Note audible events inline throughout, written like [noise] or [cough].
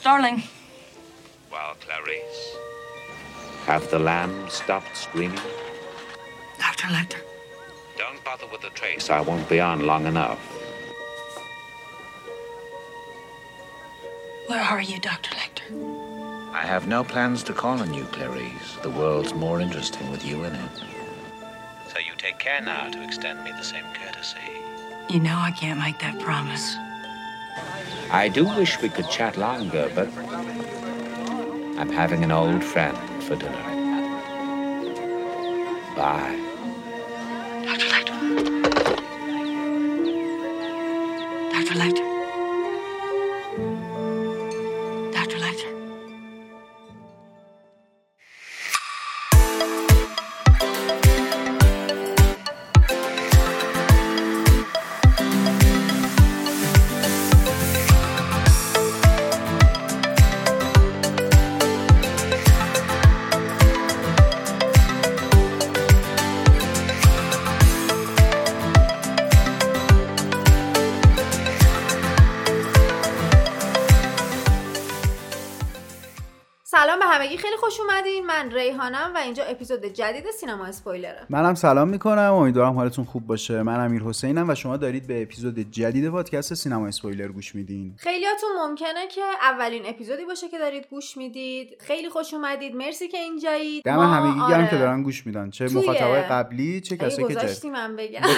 Starling. Well, Clarice, have the lambs stopped screaming? Dr. Lecter. Don't bother with the trace. I won't be on long enough. Where are you, Dr. Lecter? I have no plans to call on you, Clarice. The world's more interesting with you in it. So you take care now to extend me the same courtesy. You know I can't make that promise. I do wish we could chat longer, but I'm having an old friend for dinner. Bye. Dr. Lecter. Dr. Lecter. اینجا اپیزود جدید سینما اسپویلره. منم سلام می‌کنم. امیدوارم حالتون خوب باشه. من امیر حسینم و شما دارید به اپیزود جدید پادکست سینما اسپویلر گوش میدین. خیلیاتون ممکنه که اولین اپیزودی باشه که دارید گوش می‌دید. خیلی خوش اومدید. مرسی که اینجایید. دم همگی گرم آره. که دارن گوش میدن. چه مخاطبای قبلی چه ای کسایی که من بگم. [laughs]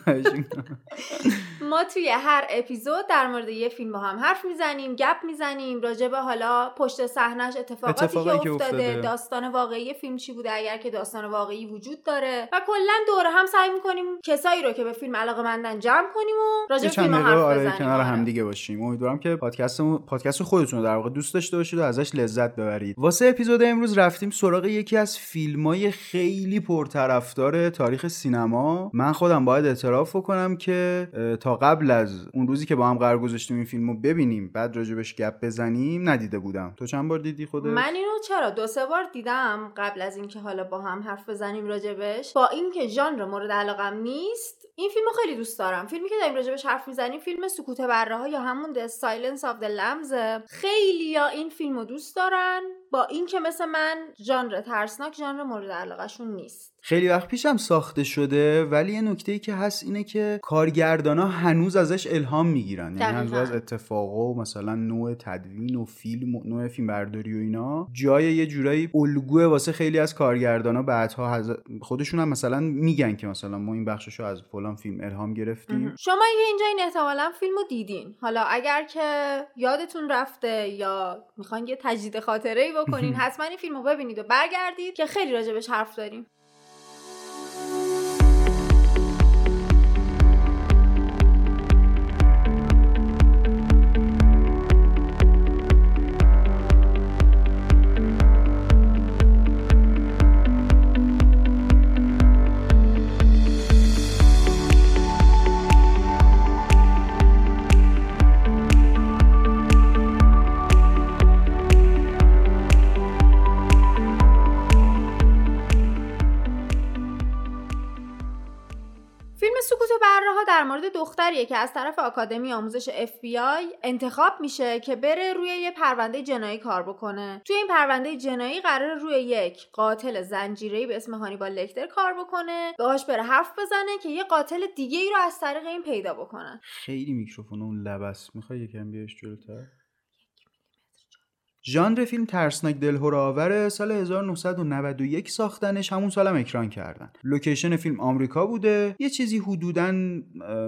[laughs] ما توی هر اپیزود در مورد یه فیلم با هم حرف می‌زنیم گپ می‌زنیم راجع به حالا پشت صحنش اتفاقاتی که افتاده افتاده. داستان واقعی فیلم چی بوده اگر که داستان واقعی وجود داره. و کلا دور هم سعی می‌کنیم کسایی رو که به فیلم علاقه مندن جمع کنیم و راجع به فیلم حرف آره بزنیم. کنار آره. هم دیگه باشیم. امیدوارم که پادکستمون پادکست خودتون رو در واقع دوست داشته باشید و ازش لذت ببرید. واسه اپیزود امروز رفتیم سراغ یکی از فیلمای خیلی پرطرفدار تاریخ سینما. من خودم باید اعتراف بکنم که تا قبل از اون روزی که با هم قرار گذاشتیم این فیلمو ببینیم بعد راجبش گپ بزنیم ندیده بودم. تو چند بار دیدی خودت؟ من اینو چرا دو سه بار دیدم قبل از اینکه حالا با هم حرف بزنیم راجبش. با اینکه ژانر مورد علاقم نیست این فیلمو خیلی دوست دارم. فیلمی که داریم راجبش حرف می‌زنیم فیلم سکوت بره ها یا همون The Silence of the Lambs. خیلی یا این فیلمو دوست دارن. با اینکه مثل من ژانر ترسناک ژانر مورد علاقهشون نیست. خیلی وقت پیشم ساخته شده ولی یه نکته ای که هست اینه که کارگردانا هنوز ازش الهام می‌گیرن. یعنی هنوز. از اتفاقا و مثلا نوع تدوین و فیلم و نوع فیلم برداری و اینا جای یه جورایی الگوه واسه خیلی از کارگردانا. بعدها هز- خودشون هم مثلا میگن که مثلا ما این بخشش رو از فلان فیلم الهام گرفتیم. شما یه اینجا این احتمالا فیلمو دیدین. حالا اگر که یادتون رفته یا می‌خواین یه تجدید خاطره ای بکنین. [laughs] حتما این فیلمو ببینید و برگردید که خیلی راجبش حرف داریم. در مورد دختریه که از طرف آکادمی آموزش FBI انتخاب میشه که بره روی یه پرونده جنایی کار بکنه. توی این پرونده جنایی قراره روی یک قاتل زنجیره‌ای به اسم هانیبال لکتر کار بکنه. باهاش بره حرف بزنه که یه قاتل دیگه ای رو از طریق این پیدا بکنه. خیلی میکروفون اون لبه‌س می‌خوای یکم بیاش جلوتر؟ ژانر فیلم ترسناک دلهره آور سال 1991 ساختنش همون سالم اکران کردن. لوکیشن فیلم آمریکا بوده. یه چیزی حدودا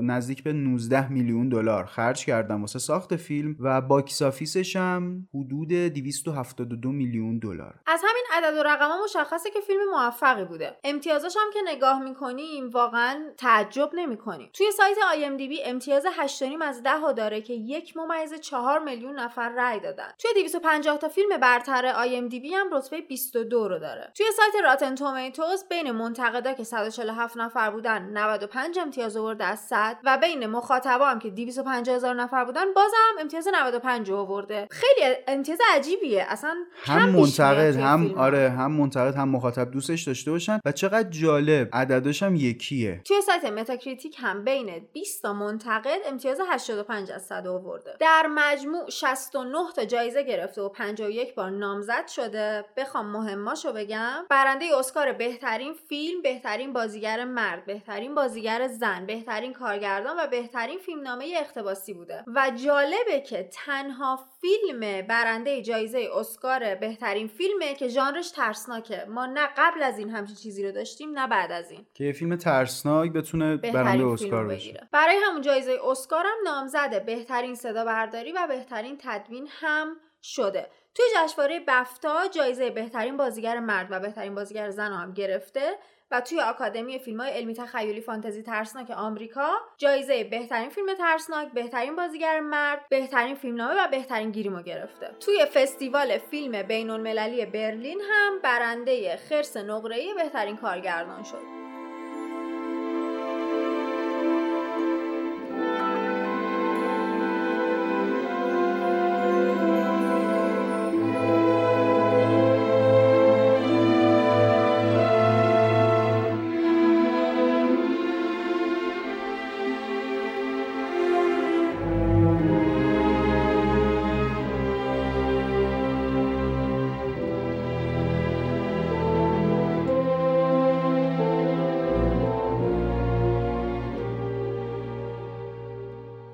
نزدیک به 19 میلیون دلار خرج کردن واسه ساخت فیلم و box office ش هم حدود 272 میلیون دلار. از همین عدد و رقما مشخصه که فیلم موفقی بوده. امتیازاش هم که نگاه می‌کنیم واقعا تعجب نمی‌کنیم. توی سایت IMDb امتیاز 8.5 از 10 ها داره که یک ممیز 4 میلیون نفر رأی دادن. توی 250 50 تا فیلم برتر IMDb هم رتبه 22 رو داره. توی سایت Rotten Tomatoes بین منتقدا که 147 نفر بودن 95 امتیاز آورده از 100 و بین مخاطبا هم که 250 هزار نفر بودن بازم امتیاز 95 آورده. خیلی امتیاز عجیبیه. اصلا هم منتقد هم آره هم منتقد هم مخاطب دوستش داشته باشن و چقدر جالب عددش هم یکیه. توی سایت Metacritic هم بین 20 تا منتقد امتیاز 85 از 100 آورده. در مجموع 69 تا جایزه گرفته و 51 بار نامزد شده. بخوام مهماشو بگم. برنده اسکار بهترین فیلم بهترین بازیگر مرد بهترین بازیگر زن بهترین کارگردان و بهترین فیلمنامه اقتباسی بوده. و جالبه که تنها فیلم برنده جایزه اسکار بهترین فیلمه که ژانرش ترسناکه. ما نه قبل از این همچین چیزی رو داشتیم نه بعد از این. که یه فیلم ترسناک بتونه برنده اسکار بشه. برای همون جایزه اسکار هم نامزده. بهترین صدا برداری و بهترین تدوین هم شده. توی جشنواره بفتا جایزه بهترین بازیگر مرد و بهترین بازیگر زن هم گرفته و توی آکادمی فیلم های علمی تخیلی فانتزی ترسناک آمریکا جایزه بهترین فیلم ترسناک بهترین بازیگر مرد بهترین فیلمنامه و بهترین گریمو گرفته. توی فستیوال فیلم بین المللی برلین هم برنده خرس نقره‌ای بهترین کارگردان شد.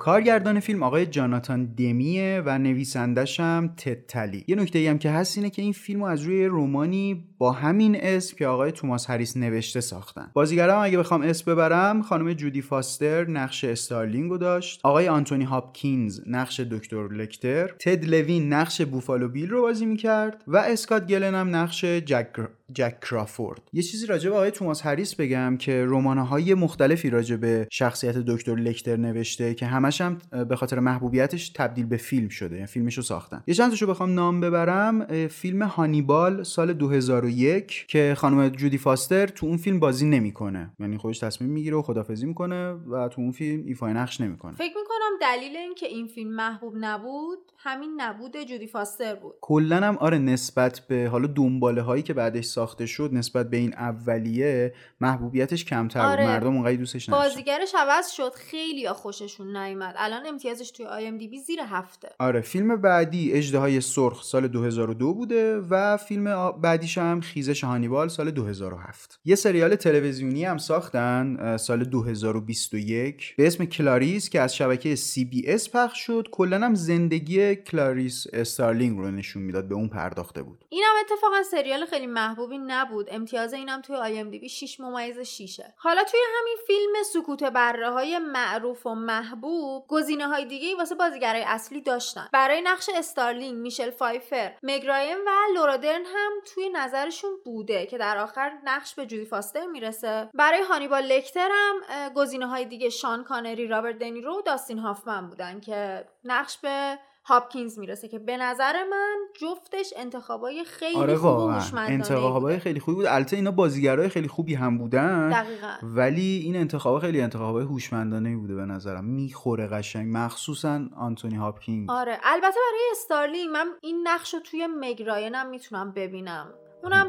کارگردان فیلم آقای جاناتان دمیه و نویسندش هم تد تالی یه نکته هم که هست اینه که این فیلم از روی رومانی با همین اسم که آقای توماس هریس نوشته ساختن. بازیگرام اگه بخوام اسم ببرم خانم جودی فاستر نقش استارلینگ داشت. آقای آنتونی هاپکینز نقش دکتر لکتر. تد لوین نقش بوفالو بیل رو بازی می‌کرد. و اسکات گلن هم نقش جک جک کرافورد. یه چیزی راجع به آقای توماس هریس بگم که های مختلفی راجع به شخصیت دکتر لکتر نوشته که همش هم به خاطر محبوبیتش تبدیل به فیلم شده یعنی فیلمش رو ساختن. یه چند بخوام نام ببرم فیلم هانیبال سال 2001 که خانم جودی فاستر تو اون فیلم بازی نمی‌کنه. یعنی خودش تصمیم می‌گیره و خدافزی می‌کنه و تو اون فیلم ایفای نقش نمی‌کنه. فکر می‌کنم دلیل اینکه این فیلم محبوب نبود همین نبود جودی فاستر بود. کلا هم آره نسبت به حالا دنباله هایی که بعدش ساخته شد نسبت به این اولیه محبوبیتش کمتر آره. بود مردم اونقدی دوستش نداشتن بازیگرش عوض شد. خیلی خوششون نیومد. الان امتیازش توی IMDb زیر هفته. آره فیلم بعدی اژدهای سرخ سال 2002 بوده و فیلم بعدیش هم خیزش هانیبال سال 2007 یه سریال تلویزیونی هم ساختن سال 2021 به اسم کلاریس که از شبکه CBS پخش شد کلا هم زندگی کلاریس استارلینگ رو نشون می‌داد به اون پرداخته بود. اینم اتفاقا سریال خیلی محبوبی نبود. امتیاز اینم توی IMDb 6 ممیز 6 حالا توی همین فیلم سکوت بره های معروف و محبوب گزینه های دیگه واسه بازیگرای اصلی داشتن. برای نقش استارلینگ میشل فایفر مگ رایان و لورا درن هم توی نظرشون بوده که در آخر نقش به جودی فاستر می‌رسه. برای هانیبال لکتر هم گزینه های دیگه شان کانری رابرت دنیرو و داستین هافمن بودن که نقش به هاپکینز می‌رسه که به نظر من جفتش انتخابای خیلی آره خوب انتخابای خیلی خوبی بود. البته اینا بازیگرای خیلی خوبی هم بودن. دقیقا. ولی این انتخاب خیلی انتخابای هوشمندانه بوده به نظرم. می‌خوره قشنگ. مخصوصا آنتونی هاپکینز. آره. البته برای استارلینگ من این نقش رو توی مگراینم می‌تونم ببینم. اونم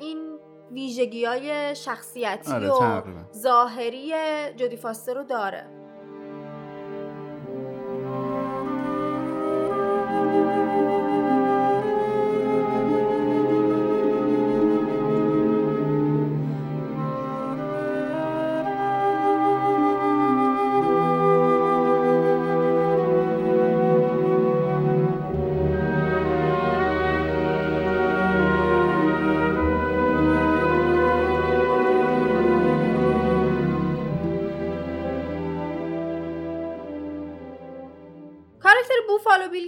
این ویژگی های شخصیتی آره، و ظاهری جودی فاستر رو داره. Thank you.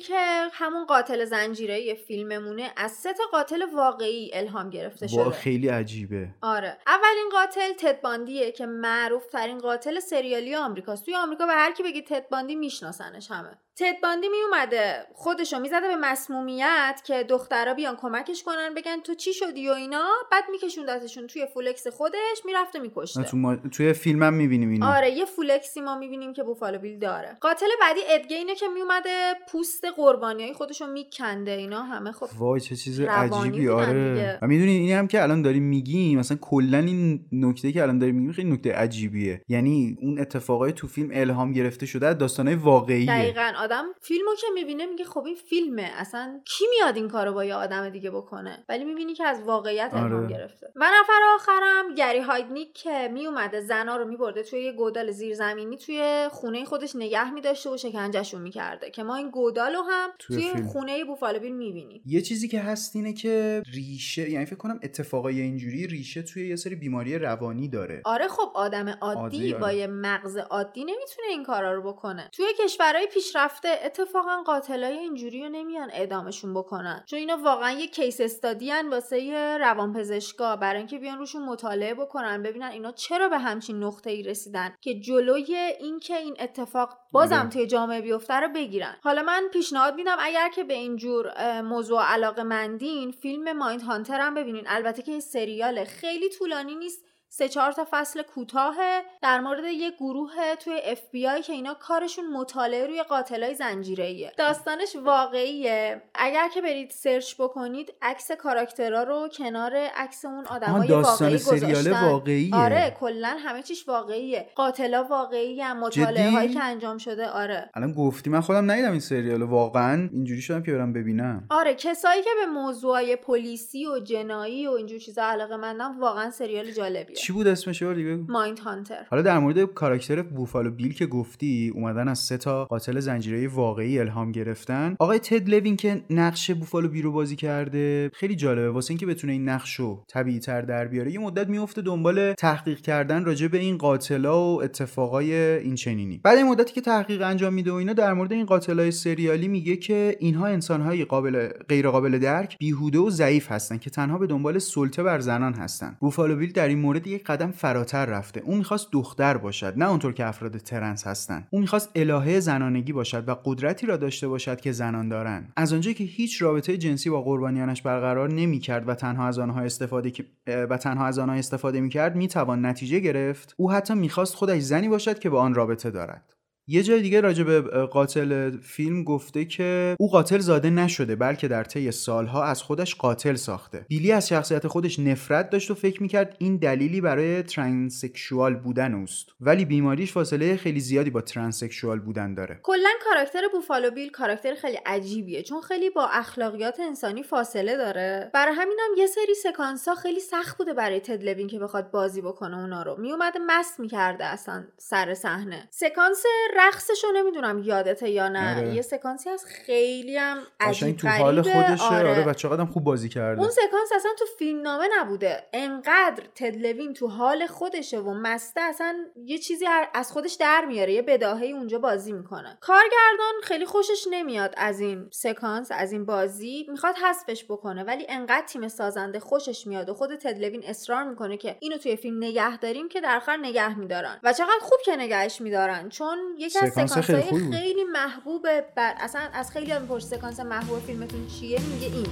که همون قاتل زنجیره فیلممونه از سه تا قاتل واقعی الهام گرفته شده. خیلی عجیبه. آره. اولین قاتل تد باندیه که معروف ترین قاتل سریالی آمریکاست. توی آمریکا به هر کی بگی تد باندی میشناسنش همه. تد باندی می اومده خودشو می‌زده به مسمومیت که دخترا بیان کمکش کنن بگن تو چی شدی و اینا. بعد میکشوندتشون توی فولکس خودش می‌رفته میکشته. تو ما... توی فیلمم می‌بینیم اینو. آره یه فولکسی ما می‌بینیم که بوفالو بیل داره. قاتل بعدی ادگینه که میومده پوست قربانیای خودشو میکنده. اینا همه خب وای چه چیز عجیبی. آره. و می‌دونی اینی هم که الان داریم میگیم مثلا کلا این نکته که الان داریم میگیم خیلی نکته عجیبیه. یعنی اون اتفاقای تو فیلم الهام گرفته شده از داستانای واقعیه. دقیقا. آدم فیلمو که می‌بینه میگه خب این فیلمه اصلا کی میاد این کارو با یه آدم دیگه بکنه ولی می‌بینی که از واقعیت الهام آره. گرفته و نفر آخرم گری هایدنیک که میومده زنا رو میبرده توی یه گودال زیرزمینی توی خونه خودش نگه میداشته و شکنجهشون می‌کرده که ما این گودالو هم توی توی, فیلم. خونه بوفالو بیل می‌بینیم یه چیزی که هست اینه که ریشه یعنی فکر کنم اتفاقای اینجوری ریشه توی یه سری بیماری روانی داره آره خب آدم عادی, عادی، آره. با یه مغز عادی نمی‌تونه این کارا رو بکنه توی کشورهای پیشرفته اتفاقا قاتلای اینجوری رو نمیان اعدامشون بکنن. چون اینا واقعا یه کیس استادی ان واسه روانپزشکا. برای اینکه بیان روشون مطالعه بکنن ببینن اینا چرا به همچین نقطه ای رسیدن که جلوی اینکه این اتفاق بازم آره. توی جامعه بیفته رو بگیرن. حالا من پیشنهاد میدم اگر که به اینجور موضوع علاقه مندین فیلم Mindhunter هم ببینین. البته که یه سریاله. خیلی طولانی نیست. سه چهار تا فصل کوتاهه. در مورد یه گروه توی اف بی آی که اینا کارشون مطالعه روی قاتلای زنجیره‌ایه. داستانش واقعیه. اگر که برید search بکنید عکس کاراکترها رو کنار عکس اون آدمای داستان واقعی سریال گذاشتن. واقعیه. آره کلا همه چیش واقعیه. قاتلا واقعی هم مطالعه هایی؟ که انجام شده آره. الان گفتی من خودم ندیدم این سریال واقعا اینجوری شدم که برم ببینم. آره کسایی که به موضوعای پلیسی و جنایی و اینجور چیزا علاقه مندن واقعا سریال جالبیه. چی بود اسمش رو دیگه؟ مایند هانتر. حالا در مورد کاراکتر بوفالو بیل که گفتی اومدن از سه تا قاتل زنجیره واقعی الهام گرفتن. آقای تد لوین که نقش بوفالو بیل رو بازی کرده خیلی جالبه. واسه اینکه بتونه این نقش رو طبیعی تر در بیاره یه مدت میفته دنبال تحقیق کردن راجع به این قاتلا و اتفاقای این چنینی. بعد این مدتی که تحقیق انجام میده و اینا در مورد این قاتلای سریالی میگه که اینها انسانهای قابل غیر قابل درک بیهوده و ضعیف هستن که تنها به دنبال سلطه بر زنان هستن. بوفالو بیل در این مورد یک قدم فراتر رفته. اون می‌خواست دختر باشد نه اونطور که افراد ترنس هستن. اون می‌خواست الهه زنانگی باشد و قدرتی را داشته باشد که زنان دارن. از آنجایی که هیچ رابطه جنسی با قربانیانش برقرار نمی‌کرد و تنها از آنها استفاده و تنها از آنها استفاده می‌کرد می‌توان نتیجه گرفت. او حتی می‌خواست خودش زنی باشد که با آن رابطه دارد. یه جای دیگه راجع به قاتل فیلم گفته که او قاتل زاده نشده بلکه در طی سالها از خودش قاتل ساخته. بیلی از شخصیت خودش نفرت داشت و فکر می‌کرد این دلیلی برای transsexual بودن اوست. ولی بیماریش فاصله خیلی زیادی با transsexual بودن داره. کلا کاراکتر بوفالو بیل کاراکتر خیلی عجیبیه چون خیلی با اخلاقیات انسانی فاصله داره. برای همینم یه سری سکانس ها خیلی سخت بوده برای تد لوین که بخواد بازی بکنه اونا رو. میومده مست می‌کرده اصلا سر صحنه. سکانس رقصشو نمی‌دونم یادته یا نه. آره. یه سکانسی از خیلی هم عجیب تو حال. خودشه. آره, آره. و چقدر خوب بازی کرده. اون سکانس اصلا تو فیلم نامه نبوده. انقدر تد لوین تو حال خودشه و مسته اصلا یه چیزی از خودش در میاره. یه بداهه اونجا بازی می‌کنه. کارگردان خیلی خوشش نمیاد از این سکانس از این بازی. می‌خواد حذفش بکنه ولی انقدر تیم سازنده خوشش میاد و خود تد لوین اصرار می‌کنه که اینو توی فیلم نگه داریم که در آخر نگه میدارن. و چقدر خوب که نگهش میدارن چون یکی از سکانس خیلی. خیلی محبوب بر اصلا از خیلی هم پرس سکانس محبوب فیلمتون چیه میگه این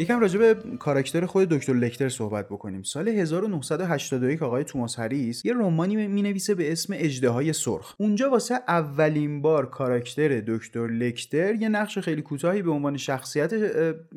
یکم راجع به کاراکتر خود دکتر لکتر صحبت بکنیم. سال 1981 آقای توماس هریس یه رمانی می نویسه به اسم اجدهای سرخ. اونجا واسه اولین بار کاراکتر دکتر لکتر یه نقش خیلی کوتاهی به عنوان شخصیت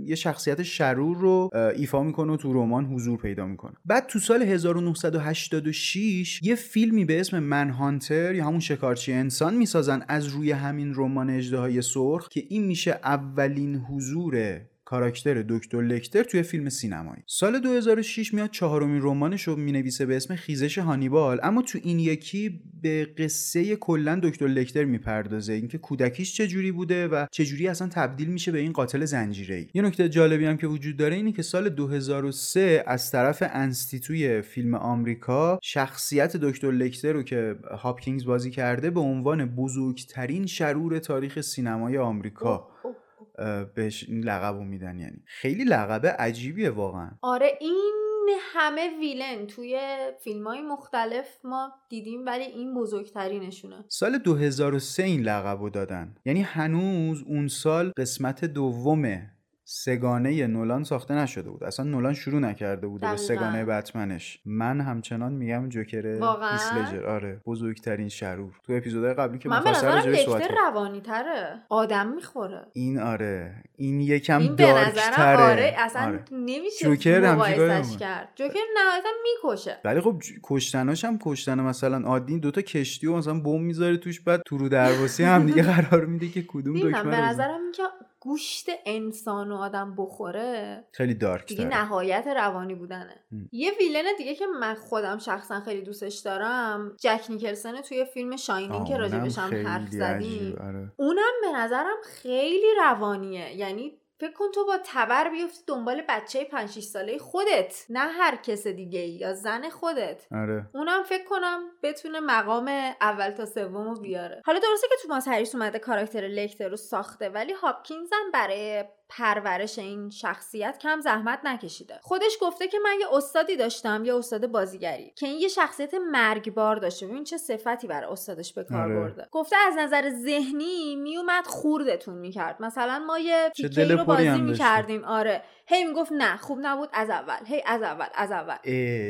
یه شخصیت شرور رو ایفا می‌کنه و تو رمان حضور پیدا می‌کنه. بعد تو سال 1986 یه فیلمی به اسم من هانتر یا همون شکارچی انسان می‌سازن از روی همین رمان اجدهای سرخ که این میشه اولین حضور کاراکتر دکتر لکتر توی فیلم سینمایی. سال 2006 میاد چهارمین رمانش رو می‌نویسه به اسم خیزش هانیبال اما تو این یکی به قصه کلا دکتر لکتر می‌پردازه. اینکه کودکیش چه جوری بوده و چه جوری اصلا تبدیل میشه به این قاتل زنجیره‌ای. یه نکته جالبی هم که وجود داره اینه که سال 2003 از طرف انستیتوی فیلم آمریکا شخصیت دکتر لکتر رو که هاپکینز بازی کرده به عنوان بزرگترین شرور تاریخ سینمای آمریکا. بهش این لقب رو میدن یعنی. خیلی لقب عجیبیه واقعا. آره این همه ویلن توی فیلم های مختلف ما دیدیم ولی این بزرگترینشونه. سال 2003 این لقب رو دادن. یعنی هنوز اون سال قسمت دومه سگانه نولان ساخته نشده بود. اصلا نولان شروع نکرده بوده به سگانه بتمنش. من همچنان میگم جوکر ایسلجر آره بزرگترین شرور. تو اپیزودهای قبلی که من لکتر روانی تره آدم می‌خوره. این آره. این یکم دارک تره آره. اصلا آره. نمیشه جوکر مقایسش کرد. جوکر نهایتا می‌کشه. ولی خب کشتناش هم کشتن مثلا عادی. دوتا کشتی و مثلا بم می‌ذاره توش بعد تو رو درواسی هم دیگه [laughs] قرار میده که کدوم دکمه به نظرم که گوشت انسان و آدم بخوره خیلی دارک دیگه نهایت روانی بودنه. یه ویلن دیگه که من خودم شخصا خیلی دوستش دارم جک نیکلسن توی فیلم شاینینگ که راجبش هم حرف زدیم. آره. اونم به نظرم خیلی روانیه. یعنی فکر کن تو با تبر بیفتی دنبال بچه 5 6 ساله خودت نه هر کس دیگه ای یا زن خودت آره. اونم فکر کنم بتونه مقام اول تا سوم رو بیاره حالا درسته که تو هریس اومده کاراکتر لکتر رو ساخته ولی هاپکینز هم برای پرورش این شخصیت کم زحمت نکشیده. خودش گفته که من یه استادی داشتم یه استاد بازیگری که این یه شخصیت مرگبار داشته. ببین چه صفتی برای استادش به کار آره. برده. گفته از نظر ذهنی میومد خوردتون می‌کرد. مثلا ما یه تیکه رو بازی می‌کردیم. آره. هی می‌گفت نه خوب نبود از اول. هی از اول از اول.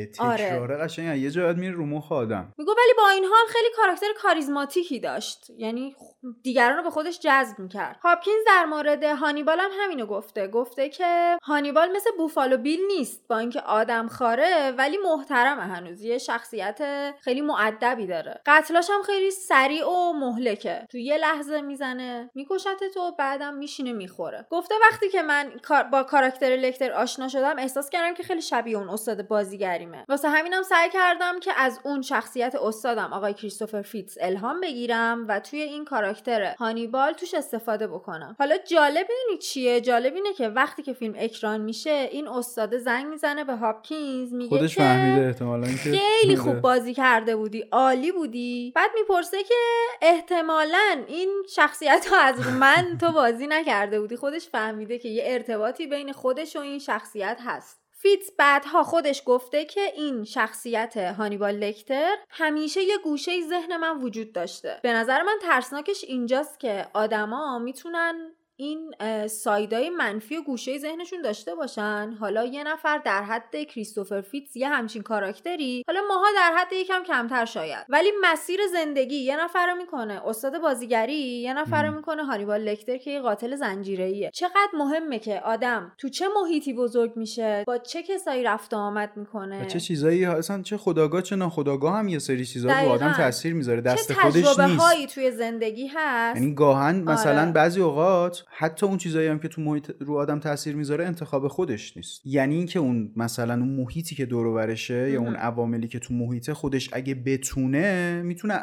تکراره آره. قشنگ یه جا میره رو مخ آدم. میگو ولی با این حال خیلی کاراکتر کاریزماتیکی داشت. یعنی دیگران رو به خودش جذب می‌کرد. هاپکینز در مورد هانیبال هم همینو گفته. گفته که هانیبال مثل بوفالو بیل نیست با اینکه آدم خاره ولی محترمه هنوز. یه شخصیت خیلی معدبی داره. قتلاش هم خیلی سریع و مهلکه. تو یه لحظه می‌زنه میکشته تو بعدم میشینه می‌خوره. گفته وقتی که من با کاراکتر لکتر آشنا شدم احساس کردم که خیلی شبیه اون استاد بازیگریمه. واسه همینم سعی کردم که از اون شخصیت استادم آقای کریستوفر فیتز الهام بگیرم و توی این کاراکتر هانیبال توش استفاده بکنم. حالا جالب می‌دونی چیه؟ جالب اینه که وقتی که فیلم اکران میشه این استاد زنگ می‌زنه به هاپکینز میگه خودش فهمیده احتمالاً که خیلی خوب بازی کرده بودی عالی بودی. بعد می‌پرسه که احتمالا این شخصیت ها از من تو بازی نکرده بودی. خودش فهمیده که یه ارتباطی بین خودش و این شخصیت هست. فیتز بعدها خودش گفته که این شخصیت هانیبال لکتر همیشه یه گوشه ذهن من وجود داشته. به نظر من ترسناکش اینجاست که آدما می‌تونن این side ای منفی و گوشه ذهنشون داشته باشن؟ حالا یه نفر در حد کریستوفر فیتز یه همچین کاراکتری؟ حالا ماها در حد یکم کمتر شاید. ولی مسیر زندگی یه نفر رو می‌کنه. استاد بازیگری یه نفر رو می‌کنه. هانیبال لکتر که یه قاتل زنجیره‌ایه. چقدر مهمه که آدم تو چه محیطی بزرگ میشه؟ با چه کسایی رفت آمد می‌کنه؟ چه چیزایی؟ اصلا چه خداگاه چه ناخداگاه هم یه سری چیزا رو آدم تاثیر می‌ذاره. دست خودش نیست. هایی توی زندگی هست؟ یعنی گاهن مثلا آره. بعضی اوقات حتی اون چیزایی هم که تو محیط رو آدم تاثیر می‌ذاره انتخاب خودش نیست. یعنی اینکه اون مثلا اون محیطی که دور برشه یا اون عواملی که تو محیط خودش اگه بتونه می‌تونه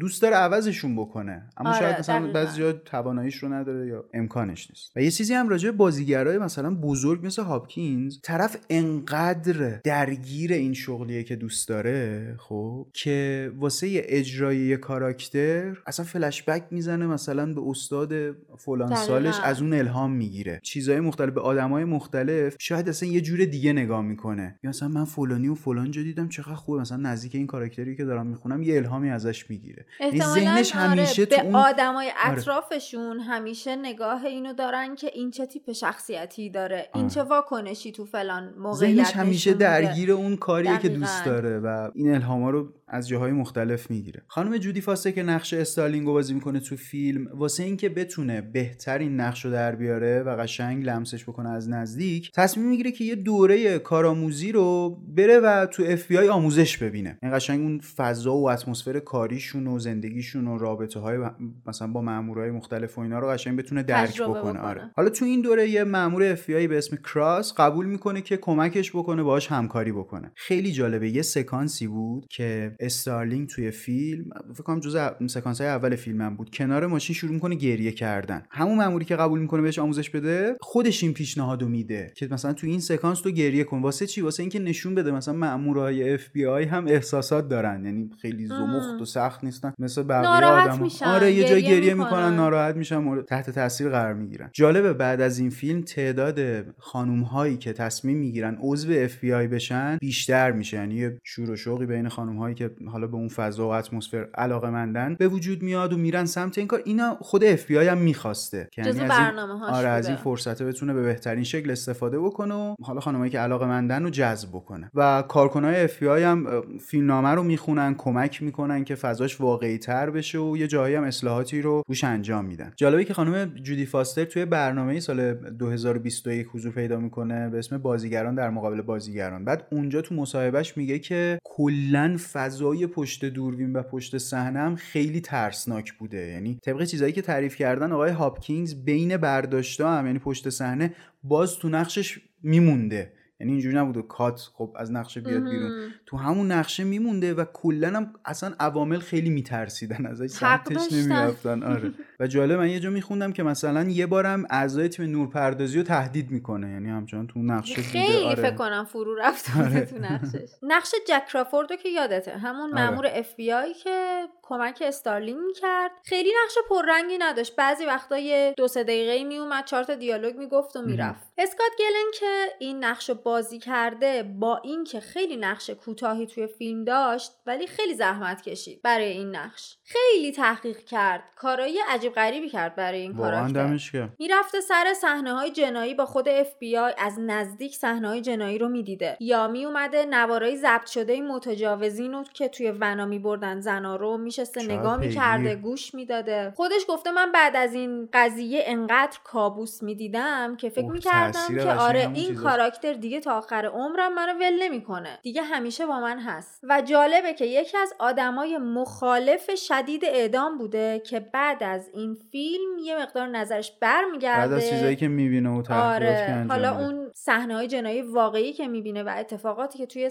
دوست داره عوضشون بکنه. اما آره شاید مثلا بعضی جا تواناییش رو نداره یا امکانش نیست. و یه چیزی هم راجع بازیگرای مثلا بزرگ مثل هاپکینز طرف انقدر درگیر این شغلیه که دوست داره خب که واسه اجرای یه کاراکتر اصلا فلش بک می‌زنه مثلا به استاد فلان سالش از اون الهام می‌گیره چیزهای مختلف به آدمای مختلف شاید اصلا یه جور دیگه نگاه می‌کنه یا مثلا من فلانی و فلان جا دیدم چقدر خوبه مثلا نزدیک این کاراکتری که دارم می‌خونم یه الهامی ازش می‌گیره ذهنش همیشه آره. به اون... آدمای اطرافشون آره. همیشه نگاه اینو دارن که این چه تیپ شخصیتی داره این آره. چه واکنشی تو فلان موقعیت ذهنش همیشه درگیر اون کاریه که دوست داره و این الهاما رو از جاهای مختلف می‌گیره خانم جودی فاستره که نقش استارلینگو بازی می‌کنه تو فیلم واسه اینکه بتونه بهتر بهتر این نقش رو در بیاره و قشنگ لمسش بکنه از نزدیک تصمیم می‌گیره که یه دوره کارآموزی رو بره و تو اف بی آی آموزش ببینه این قشنگ اون فضا و اتمسفر کاریشون و زندگیشون و رابطه های مثلا با مامورای مختلف و اینا رو قشنگ بتونه درک بکنه. بکنه. آره حالا تو این دوره یه مامور اف بی آی به اسم کراس قبول می‌کنه که کمکش بکنه باهاش همکاری بکنه خیلی جالبه یه سکانسی بود که استارلینگ توی فیلم فکر کنم جزء سکانس های اول فیلمم بود. کنار ماشین شروع می‌کنه گریه کردن. همون ماموری که قبول می‌کنه بهش آموزش بده خودش این پیشنهادو میده که مثلا تو این سکانس تو گریه کن. واسه چی؟ واسه اینکه نشون بده مثلا مامورای اف بی آی هم احساسات دارن. یعنی خیلی زمخت و سخت نیستن. مثل بقیه آدم آره یه جای گریه می‌کنن. ناراحت میشن تحت تاثیر قرار می‌گیرن. جالبه بعد از این فیلم تعداد خانم هایی که تصمیم می‌گیرن عضو اف بی آی بشن بیشتر میشه. یعنی شور و شوقی بین خانم هایی که حالا به اون فضا و اتمسفر علاقه مندن به وجود میاد و میرن سمت این کار. اینا خود اف بی آی هم می‌خواسته. که یعنی از این آره از این فرصته بتونه به بهترین شکل استفاده بکنه و حالا خانمایی که علاقه مندن رو جذب بکنه. و کارکنای اف بی آی هم فیلمنامه رو می‌خونن کمک می‌کنن که فضاش واقعی تر بشه و یه جایی هم اصلاحاتی رو روش انجام میدن. جالبه که خانم جودی فاستر توی برنامه سال 2021 حضور پیدا می‌کنه به اسم بازیگران در مقابل بازیگران. بعد اونجا تو مصاحبهش میگه که کلا فضای پشت دوربین و پشت صحنه هم خیلی ترسناک بوده. یعنی طبق چیزایی که تعریف کردن آقای هاپکینز بین برداشته هم یعنی پشت صحنه باز تو نقشش میمونده. یعنی اینجوری نبوده کات خب از نقشه بیاد بیرون. تو همون نقشه میمونده و کلا هم اصلا عوامل خیلی میترسیدن ازش سمتش نمی‌رفتن. آره. [laughs] و جالب من یه جا میخوندم که مثلا یه بارم اعضای تیم نورپردازی رو تهدید می‌کنه. یعنی همچنان تو نقشه خیلی آره. فکر کنم فرو رفته آره. تو نقشش. نقش جک کرافوردو که یادته. همون آره. مامور اف بی آی که کمک استارلینگ می‌کرد. خیلی نقش پررنگی نداشت. بعضی وقتا یه دو سه دقیقه میومد چهار تا دیالوگ می‌گفت و می‌رفت. اسکات گلن که این نقش بازی کرده با اینکه خیلی نقش کوتاهی توی فیلم داشت ولی خیلی زحمت کشید برای این نقش. خیلی تحقیق کرد کارایی عجیب غریبی کرد برای این کاراکتر. می‌رفته سر صحنه های جنایی با خود اف بی آی از نزدیک صحنه های جنایی رو می‌دیده. یا میومده نوارای ضبط شده متجاوزین رو که توی ونا میبردن زنا رو میشسته نگاه می‌کرده گوش می‌داده. خودش گفته من بعد از این قضیه انقدر کابوس می‌دیدم که فکر می‌کردم که آره این کاراکتر دیگه تا آخر عمرم منو ول نمی‌کنه. دیگه همیشه با من هست. و جالبه که یکی از آدمای مخالف شدید اعدام بوده که بعد از این فیلم یه مقدار نظرش برمیگرده. بعد از چیزایی که می‌بینه و آره. حالا اون صحنه های جنایی واقعی که می‌بینه و اتفاقاتی که توی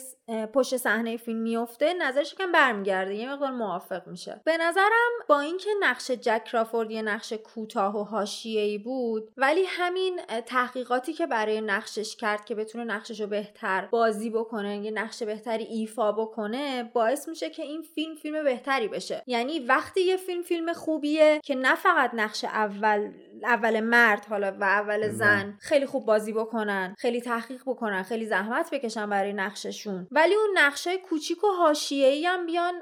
پشت صحنه فیلم میفته نظرش کم برمیگرده. یه مقدار موافق میشه. به نظرم با اینکه نقش جک کرافورد یه نقش کوتاه و حاشیه‌ای بود ولی همین تحقیقاتی که برای نقشش کرد که بتونه نقشش رو بهتر بازی بکنه یه نقش بهتری ایفا بکنه باعث میشه که این فیلم فیلم بهتری بشه. یعنی وقتی یه فیلم فیلم خوبیه که نه فقط نقش اول اول مرد حالا و اول زن خیلی خوب بازی بکنن خیلی تحقیق بکنن خیلی زحمت بکشن برای نقششون ولی اون نقشه کوچیک و حاشیه‌ای هم بیان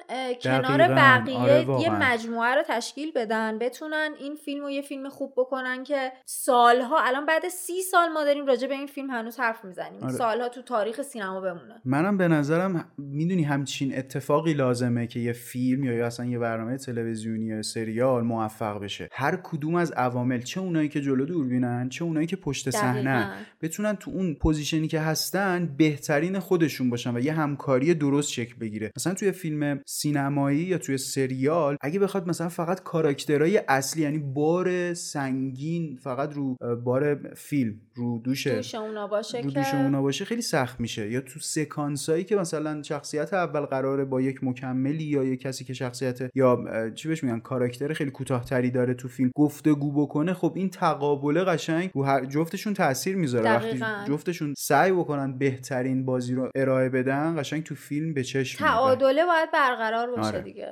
کنار بقیه آره یه مجموعه رو تشکیل بدن بتونن این فیلم رو یه فیلم خوب بکنن که سالها الان بعد سی سال ما داریم راجع به این فیلم هنوز حرف می‌زنیم. آره. سالها تو تاریخ سینما بمونه. منم به نظرم می‌دونی همچین اتفاقی لازمه که یه فیلم یا اصلا یه برنامه تلویزیونی یا سریال موفق بشه. هر کدوم از عوامل چه اونایی که جلو دوربینن چه اونایی که پشت صحنه بتونن تو اون position ی که هستن بهترین خودشون باشن و یه همکاری درست شکل بگیره. مثلا توی فیلم سینمایی یا توی سریال اگه بخواد مثلا فقط کاراکترهای اصلی یعنی بار سنگین فقط رو بار فیلم رو دوش دوش اونا باشه رو دوش اونا باشه خیلی سخت میشه. یا تو سکانسایی که مثلا شخصیت اول قراره با یک مکملی یا یک کسی که شخصیت یا چی بهش میگن کاراکتر خیلی کوتاهتری داره تو فیلم گفتگو بکنه خب این تقابل قشنگ رو هر جفتشون تاثیر می‌ذاره. وقتی جفتشون سعی بکنن بهترین بازی رو ارائه بدن قشنگ تو فیلم به چشم تعادله باید برقرار باشه آره. دیگه.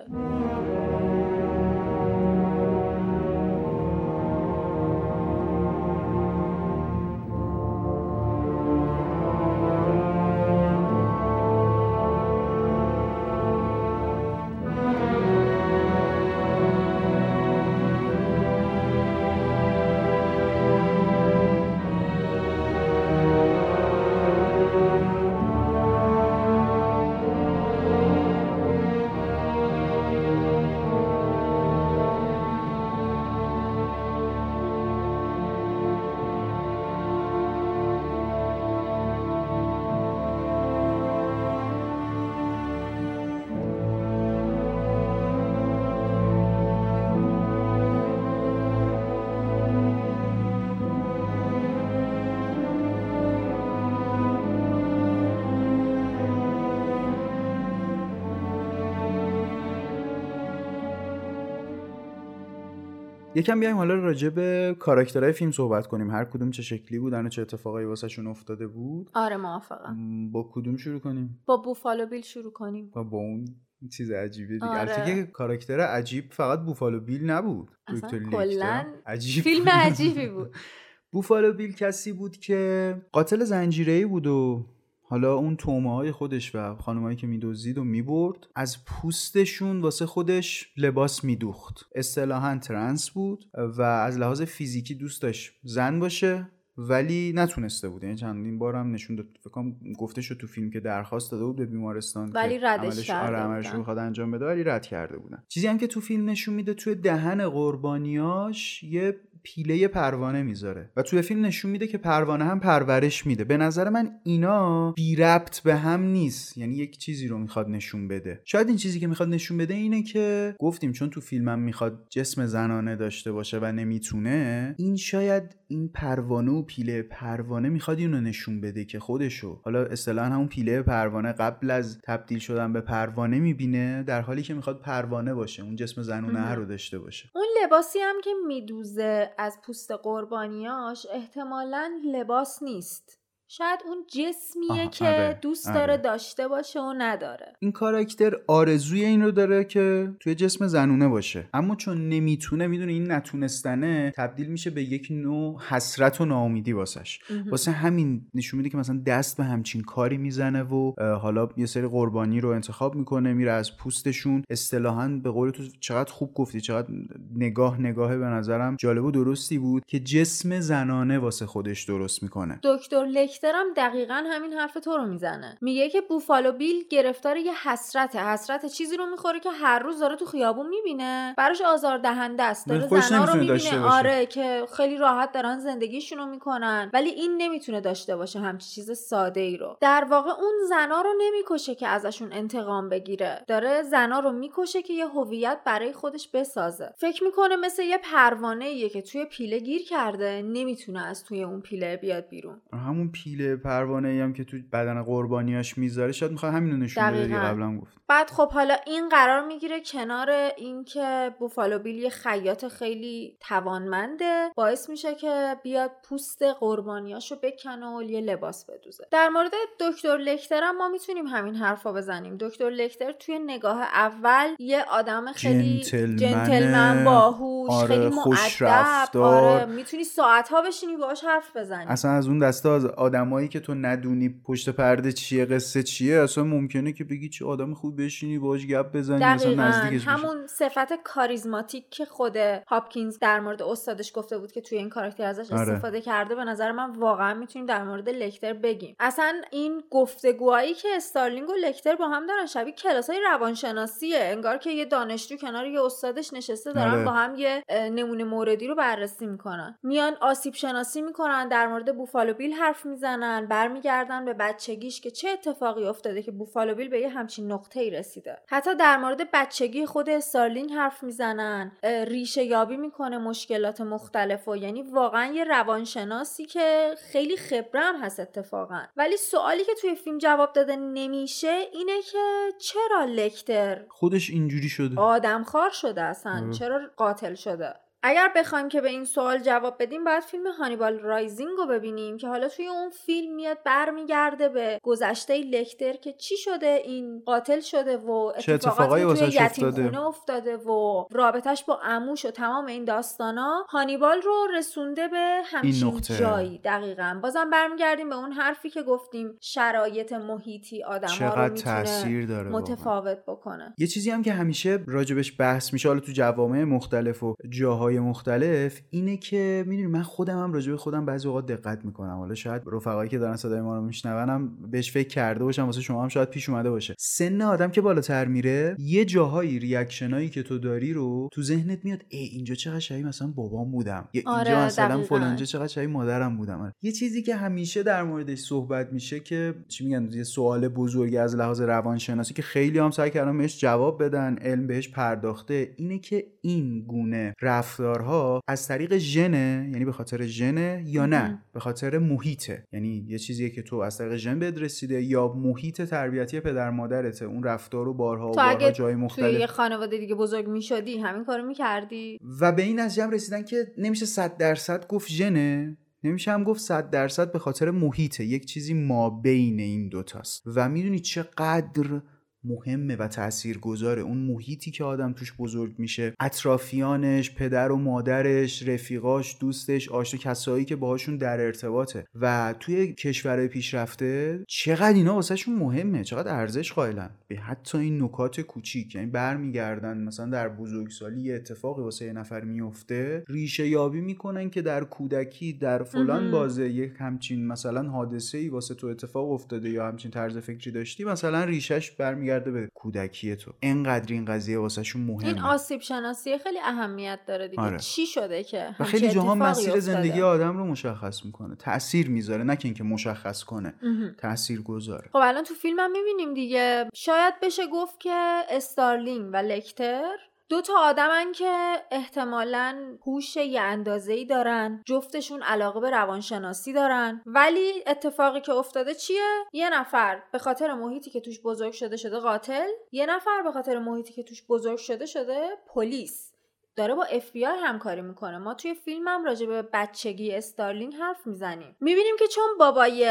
یکم بیایم حالا راجع به کاراکترهای فیلم صحبت کنیم. هر کدوم چه شکلی بودن و چه اتفاقایی واسهشون افتاده بود. آره موافقم. با کدوم شروع کنیم؟ با بوفالو بیل شروع کنیم. و با اون چیز عجیبه دیگه. آره. که کاراکتر عجیب فقط بوفالو بیل نبود. اصلا لیکتر. عجیب فیلم. عجیبی بود. [laughs] بوفالو بیل کسی بود که قاتل زنجیره‌ای بود و حالا اون تومه های خودش و خانمایی که میدوزید و می‌برد از پوستشون واسه خودش لباس میدوخت. اصطلاحا ترنس بود و از لحاظ فیزیکی دوست داشت زن باشه ولی نتونسته بود. یعنی چندین بارم نشون داد. فکر کنم گفته شد تو فیلم که درخواست داده بود به بیمارستان ولی ردش عملش- کرده آره. رو می‌خواد انجام بده ولی رد کرده بودن. چیزی هم که تو فیلم نشون میده توی دهن قربانیاش یه پیله پروانه می‌ذاره. و توی فیلم نشون میده که پروانه هم پرورش میده. به نظر من اینا بی ربط به هم نیست. یعنی یک چیزی رو می‌خواد نشون بده. شاید این چیزی که می‌خواد نشون بده اینه که گفتیم چون تو فیلمم می‌خواد جسم زنانه داشته باشه و نمی‌تونه این شاید این پروانه و پیله پروانه می‌خواد اینو نشون بده که خودشو. حالا اصطلاحا همون پیله پروانه قبل از تبدیل شدن به پروانه می‌بینه در حالی که می‌خواد پروانه باشه اون جسم زنونه. رو داشته باشه. اون لباسی هم که میدوزه از پوست قربانیاش احتمالا لباس نیست. شاید اون جسمیه آها، که آره، دوست آره. داره داشته باشه و نداره. این کاراکتر آرزوی این رو داره که توی جسم زنونه باشه. اما چون نمی‌تونه می‌دونه این نتونستنه تبدیل میشه به یک نوع حسرت و ناامیدی واسش. واسه همین نشون میده که مثلا دست به همچین کاری می‌زنه و حالا یه سری قربانی رو انتخاب می‌کنه میره از پوستشون. اصطلاحا به قول تو چقدر خوب گفتی چقدر نگاه نگاه به نظرم. جالب و درستی بود که جسم زنانه واسه خودش درست می‌کنه. دکتر لکتر هم دقیقا همین حرف تو رو می‌زنه. میگه که بوفالو بیل گرفتار یه حسرته. حسرت چیزی رو می‌خوره که هر روز داره تو خیابون می‌بینه. براش آزار دهنده است. داره زنا رو می‌بینه. آره که خیلی راحت دارن زندگیشون رو می‌کنن. ولی این نمی‌تونه داشته باشه همچی چیز ساده ای رو. در واقع اون زنا رو نمی‌کشه که ازشون انتقام بگیره. داره زنا رو می‌کشه که یه هویت برای خودش بسازه. فکر می‌کنه مثل یه پروانه ایه که توی پیله گیر کرده. نمی‌تونه از توی اون پیله بیاد بیرون. همون پیله پروانه ای هم که تو بدن قربانیاش می‌ذاره شاید می‌خواد همینو نشون بده دیگه. قبلا گفت بعد خب حالا این قرار می‌گیره کنار اینکه بوفالو بیل یه خیاط خیلی توانمنده باعث میشه که بیاد پوست قربانیاشو بکنه و یه لباس بدوزه در مورد دکتر لکتر هم ما می‌تونیم همین حرفا بزنیم دکتر لکتر توی نگاه اول یه آدم خیلی جنتلمنه. جنتلمن باهوش آره، خیلی مؤدب. آره می‌تونی ساعتها بشینی باهاش حرف بزنی اصلا از اون دسته از آدمایی که تو ندونی پشت پرده چیه قصه چیه اصلا ممکنه که بگی چه آدم خوب بشینی باهاش گپ بزنی مثلا دقیقا نزدیکش. همون صفت کاریزماتیک که خود هاپکینز در مورد استادش گفته بود که توی این کاراکتر ازش آره. استفاده کرده به نظر من واقعا می‌تونیم در مورد لکتر بگیم اصلا این گفتگوهایی که استارلینگ و لکتر با هم دارن شبیه کلاس های روانشناسیه انگار که یه دانشجو کنار یه استادش نشسته دارن آره. با هم یه نمونه موردی رو بررسی می‌کنن میان آسیب شناسی می‌کنن در مورد بوفالو بیل حرف می‌زنن برمیگردن به بچگیش که چه اتفاقی افتاده که بوفالو بیل به یه همچین نقطه ای رسیده. حتی در مورد بچگی خود استارلینگ حرف می‌زنن ریشه یابی می‌کنه مشکلات مختلف و یعنی واقعا یه روانشناسی که خیلی خبره هم هست اتفاقا. ولی سوالی که توی فیلم جواب داده نمیشه اینه که چرا لکتر خودش اینجوری شده؟ آدمخوار شده اصلا. چرا قاتل شده؟ اگر بخوایم که به این سوال جواب بدیم باید فیلم هانیبال رایزینگ رو ببینیم که حالا توی اون فیلم میاد برمیگرده به گذشته لکتر که چی شده این قاتل شده و اتفاقاتی توی واسش یتیم افتاده. و رابطش با عموش و تمام این داستانا هانیبال رو رسونده به همچین. جایی دقیقا بازم برمیگردیم به اون حرفی که گفتیم شرایط محیطی آدم ها رو می‌تونه داره. متفاوت بکنه یه چیزی هم که همیشه راجبش بحث میشه حالا تو جوامع مختلف و جاهای مختلف اینه که می‌دونی من خودم هم راجب خودم بعضی اوقات دقت می‌کنم. حالا شاید رفقایی که دارن صدای ما رو میشنونم بهش فکر کرده باشم واسه شما هم شاید پیش اومده باشه. سن آدم که بالاتر میره یه جاهایی ریاکشنایی که تو داری رو تو ذهنت میاد ای اینجا چقدر شبیه مثلا بابام بودم. یا اینجا آره، مثلا دقیقاً. فلانجا چقدر شبیه مادرم بودم. یه چیزی که همیشه در موردش صحبت میشه که چی میگن یه سوال بزرگی از لحاظ روانشناسی که خیلی هم سعی کردن بهش جواب بدن علم بهش پرداخته اینه که این گونه رفتارها از طریق ژنه یعنی به خاطر ژنه یا نه؟ به خاطر محیطه یعنی یه چیزیه که تو از طریق ژن بهت رسیده یا محیط تربیتی پدر مادرته اون رفتار رو بارها و بارها جای توی مختلف. یه خانواده دیگه بزرگ می‌شدی همین کارو می‌کردی؟ و به این نتیجه هم رسیدن که نمیشه صد درصد گفت ژنه نمیشه هم گفت صد درصد به خاطر محیطه. یک چیزی ما بین این دوتاست. و می‌دونی چقدر مهمه و تأثیر گذاره اون محیطی که آدم توش بزرگ میشه اطرافیانش پدر و مادرش رفیقاش دوستش آشنا کسایی که باهاشون در ارتباطه. و توی کشورهای پیشرفته چقدر اینا واسهشون مهمه چقدر ارزش قائلن. به حتی این نکات کوچیک یعنی برمیگردن مثلا در بزرگسالی یه اتفاقی واسه یه نفر میفته ریشه یابی می‌کنن که در کودکی در فلان. بازه یک همچین مثلا حادثه ای واسه تو اتفاق افتاده یا همچین طرز فکری داشتی مثلا ریشش برمیگرده به کودکی تو. انقدر این قضیه واسهشون مهمه. این آسیب شناسی خیلی اهمیت داره دیگه. آره. چی شده که؟ و خیلی جاها مسیر؟ زندگی آدم رو مشخص می‌کنه. تاثیر می‌ذاره نه که اینکه مشخص کنه. تاثیر گذاره خب الان تو فیلم هم می‌بینیم دیگه. شاید بشه گفت که استارلینگ و لکتر دو تا آدمن که احتمالا هوش یه اندازه ای دارن جفتشون علاقه به روانشناسی دارن. ولی اتفاقی که افتاده چیه؟ یه نفر به خاطر محیطی که توش بزرگ شده شده قاتل یه نفر به خاطر محیطی که توش بزرگ شده شده پلیس. داره با اف همکاری می‌کنه. ما توی فیلم هم راجع به بچگی استارلینگ حرف می‌زنیم. می‌بینیم که چون بابای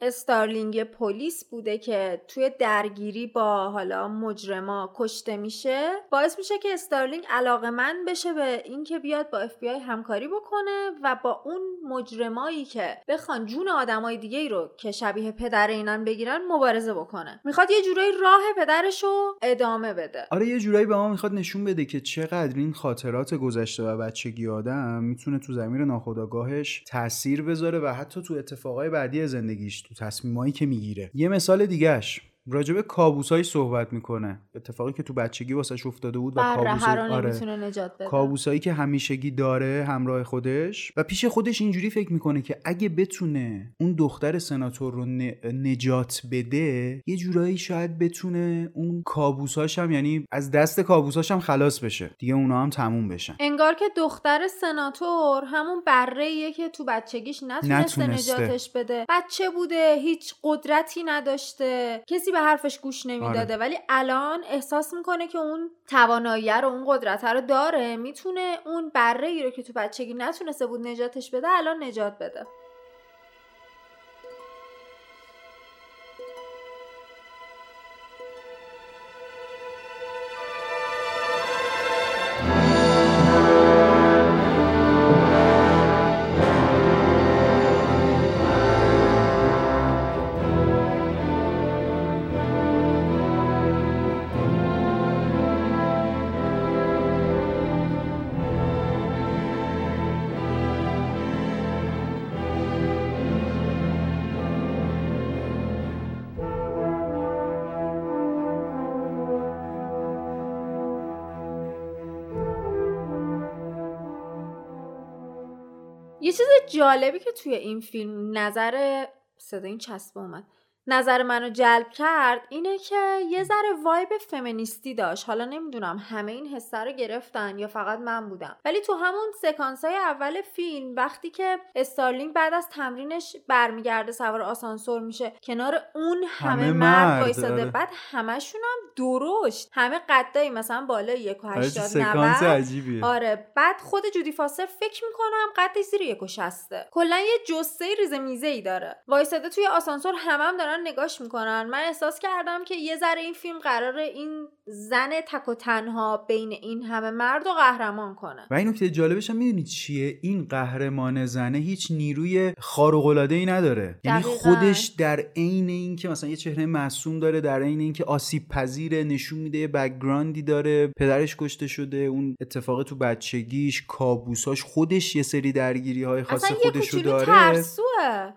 استارلینگ پلیس بوده که توی درگیری با حالا مجرما کشته میشه باعث میشه که استارلینگ علاقه بشه به اینکه بیاد با اف بی همکاری بکنه و با اون مجرمایی که بخوان جون آدمای دیگه رو که شبیه پدر اینن بگیرن مبارزه بکنه. می‌خواد یه جورایی راه پدرش رو ادامه بده. آره یه جورایی به ما می‌خواد نشون بده که چقدر این خاطرات گذشته و بچگی آدم می‌تونه تو ضمیر ناخودآگاهش تاثیر بذاره و حتی تو اتفاقای بعدی زندگیش تو تصمیمایی که می‌گیره. یه مثال دیگهش راجب کابوسایی صحبت می‌کنه. اتفاقی که تو بچگی واسش افتاده بود و بره کابوس هر رو آره. نجات بده. کابوسایی که همیشگی داره همراه خودش. و پیش خودش اینجوری فکر می‌کنه که اگه بتونه اون دختر سناتور رو نجات بده یه جورایی شاید بتونه اون کابوساش هم یعنی از دست کابوساش هم خلاص بشه. دیگه اونا هم تموم بشن. انگار که دختر سناتور همون بره که تو بچگیش نتونسته, نتونسته. نجاتش بده. بچه بوده هیچ قدرتی نداشته. کسی به حرفش گوش نمی‌داده. آره. ولی الان احساس می‌کنه که اون توانایی رو اون قدرت رو داره. می‌تونه اون بره ای رو که تو بچگی نتونسته بود نجاتش بده الان نجات بده. جالبی که توی این فیلم نظر صدا این چسبه اومد. نظر منو جلب کرد اینه که یه ذره vibe فمینیستی داشت. حالا نمی‌دونم همه این حسه رو گرفتن یا فقط من بودم. ولی تو همون سکانس های اول فیلم وقتی که استارلینگ بعد از تمرینش برمیگرده سوار آسانسور میشه کنار اون همه, همه مرد مرد، وایساده آره. بعد همشون هم درشت. همه قدایی مثلا بالای یک و آره، هشتاد سکانس 90 عجیبیه. آره. بعد خود جودی فاستر فکر می‌کنم قدش زیر یک و شصته. کلا یه جثه ریز میزه ای داره. وایساده توی آسانسور همم هم دارن نگاش می‌کنن. من احساس کردم که یه ذره این فیلم قراره این زن تک و تنها بین این همه مرد و قهرمان کنه. و این نکته جالبش هم می‌دونید چیه؟ این قهرمان زنه هیچ نیروی خارق العاده ای نداره. یعنی. خودش در عین اینکه مثلا یه چهره معصوم داره در عین اینکه آسیب پذیره نشون میده یه بکگراندی داره. پدرش کشته شده اون اتفاق تو بچگیش کابوساش خودش یه سری درگیری های خاص خودش رو داره. ترسوه.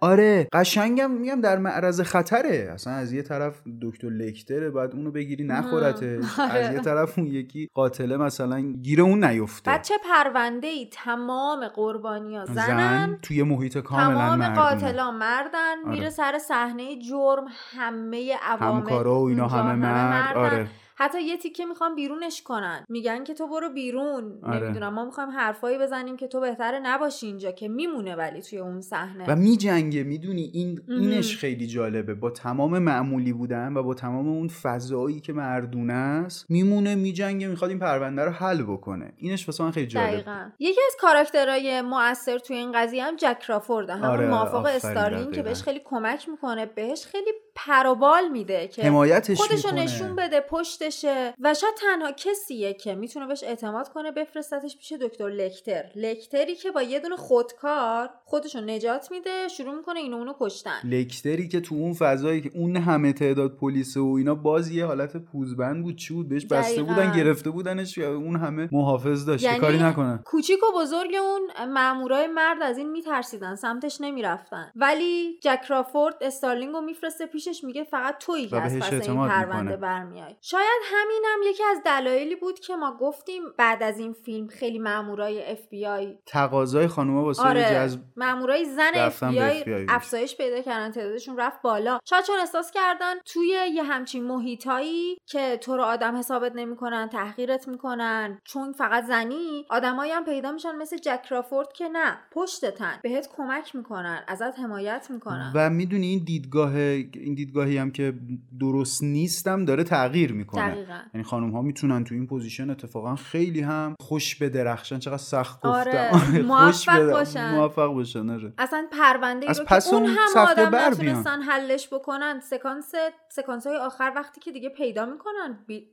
آره قشنگم میگم در معرض خطره اصلا از یه طرف دکتر لکتره باید اونو بگیری نخورتش. آره. از یه طرف اون یکی قاتله مثلا گیر اون نیفته. بچه پرونده ای تمام قربانی ها زنن. زن توی محیط کاملا تمام قاتلا مردن. آره. میره سر صحنه جرم. همه عوامل همکارا و اینا همه مرد. مردن. آره. حتی یه تیکه می‌خوان بیرونش کنن. میگن که تو برو بیرون. آره. نمی‌دونم ما می‌خوایم حرفایی بزنیم که تو بهتره نباشی اینجا که میمونه ولی توی اون صحنه. و میجنگه. می‌دونی این. اینش خیلی جالبه. با تمام معمولی بودن و با تمام اون فضایی که مردونه است میمونه میجنگه می‌خواد این پرونده رو حل بکنه. اینش واسه من خیلی جالب دقیقا. یکی از کاراکترهای مؤثر توی این قضیه هم جک رافورد همون آره، موافق آفرین، استارلین که. بهش خیلی کمک می‌کنه بهش خیلی پروبال میده که حمایتش خودشو نشون بده پشتشه. و شاید تنها کسیه که می‌تونه بهش اعتماد کنه بفرستتش پیش دکتر لکتر. لکتری که با یه دونه خودکار خودشو نجات میده شروع می‌کنه اینو اونو کشتن. لکتری که تو اون فضایی که اون همه تعداد پلیس و اینا باز یه حالت پوزبند بود. چی بود؟ بهش بسته. بودن گرفته بودنش یا اون همه محافظ داشت. یعنی کاری نکنن؟ کوچیک و بزرگ اون مامورای مرد از این میترسیدن سمتش نمی‌رفتن. ولی جک کرافورد استارلینگ رو میفرسته پیشش میگه فقط تویی که از پس این پرونده. برمیای. شاید همینم یکی از دلایلی بود که ما گفتیم بعد از این فیلم خیلی مامورای اف بی آی تقاضای خانوما واسه آره جذب مامورای زن اف بی آی. افزایش پیدا کردن تعدادشون رفت بالا. شاید چون احساس کردن توی یه همچین محیطایی که تو رو آدم حسابت نمی‌کنن تحقیرت می‌کنن. چون فقط زنی آدمایی هم پیدا میشن مثل جک کرافورد که نه پشتتن. بهت کمک می‌کنن ازت حمایت می‌کنن. و می‌دونی این دیدگاه این دیدگاهی هم که درست نیستم داره تغییر می‌کنه. دقیقا. یعنی خانم ها می‌تونن تو این position اتفاقا خیلی هم خوش بدرخشن. چقدر سخت گفتم. آره، [laughs] خوش موفق بدر- باشن. موفق باشن آره. اصلا پرونده از رو پس که اون هم آدم بر بیان. نتونستن حلش بکنن سکانس سکانس های آخر وقتی که دیگه پیدا می‌کنن بی...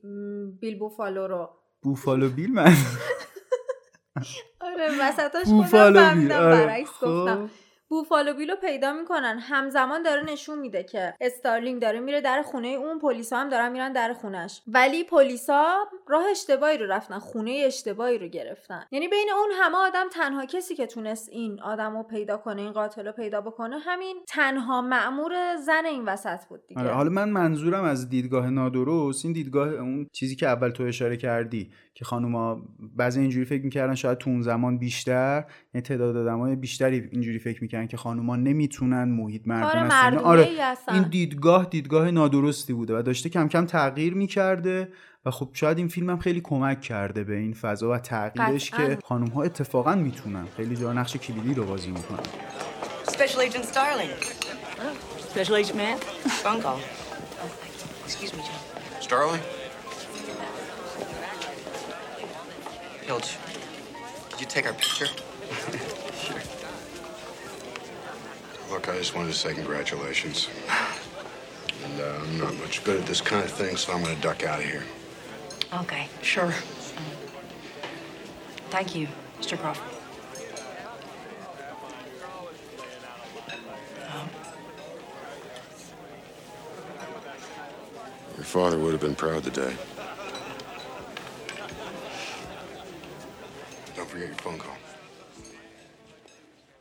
بیل بوفالو رو. بوفالو بیل من. [laughs] آره وسطاش خودم فهمیدم آره. برعکس گفتم. خب. بوفالو بیلو پیدا می‌کنن. همزمان داره نشون میده که استارلینگ داره میره در خونه اون پلیسا هم دارن میرن در خونش. ولی پلیسا راه اشتباهی رو رفتن خونه اشتباهی رو گرفتن. یعنی بین اون همه آدم تنها کسی که تونست این آدم رو پیدا کنه این قاتل رو پیدا بکنه همین تنها مأمور زن این وسط بود دیگه. آره حالا من منظورم از دیدگاه نادرست. این دیدگاه اون چیزی که اول تو اشاره کردی که خانوما بعضی اینجوری فکر می‌کردن شاید تو اون زمان بیشتر یعنی تعداد آدمای بیشتری اینجوری فکر می‌کردن که خانوما نمی‌تونن محیط. مردونه آره هستن. این دیدگاه دیدگاه نادرستی بوده و داشته کم کم تغییر می‌کرده و خب شاید این فیلم هم خیلی کمک کرده به این فضا و تغییرش. که خانم ها اتفاقا می‌تونن خیلی جا نقش کلیدی رو بازی می‌کنن Special Agent Starling. Special Agent Man? Phone call. Excuse me, Joe. Starling? Pilch, could you take our picture? sure. [laughs] Look, I just wanted to say congratulations. And uh, I'm not much good at this kind of thing, so I'm going to duck out of here. Okay, sure. Thank you, Mr. Crawford. Your father would have been proud today.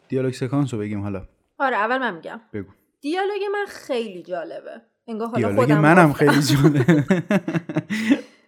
دیالوگ سکانس رو بگیم حالا. آره اول من میگم. بگو. دیالوگ من خیلی جالبه. انگار حالا دیالوگ خودم منم. خیلی جونه [laughs]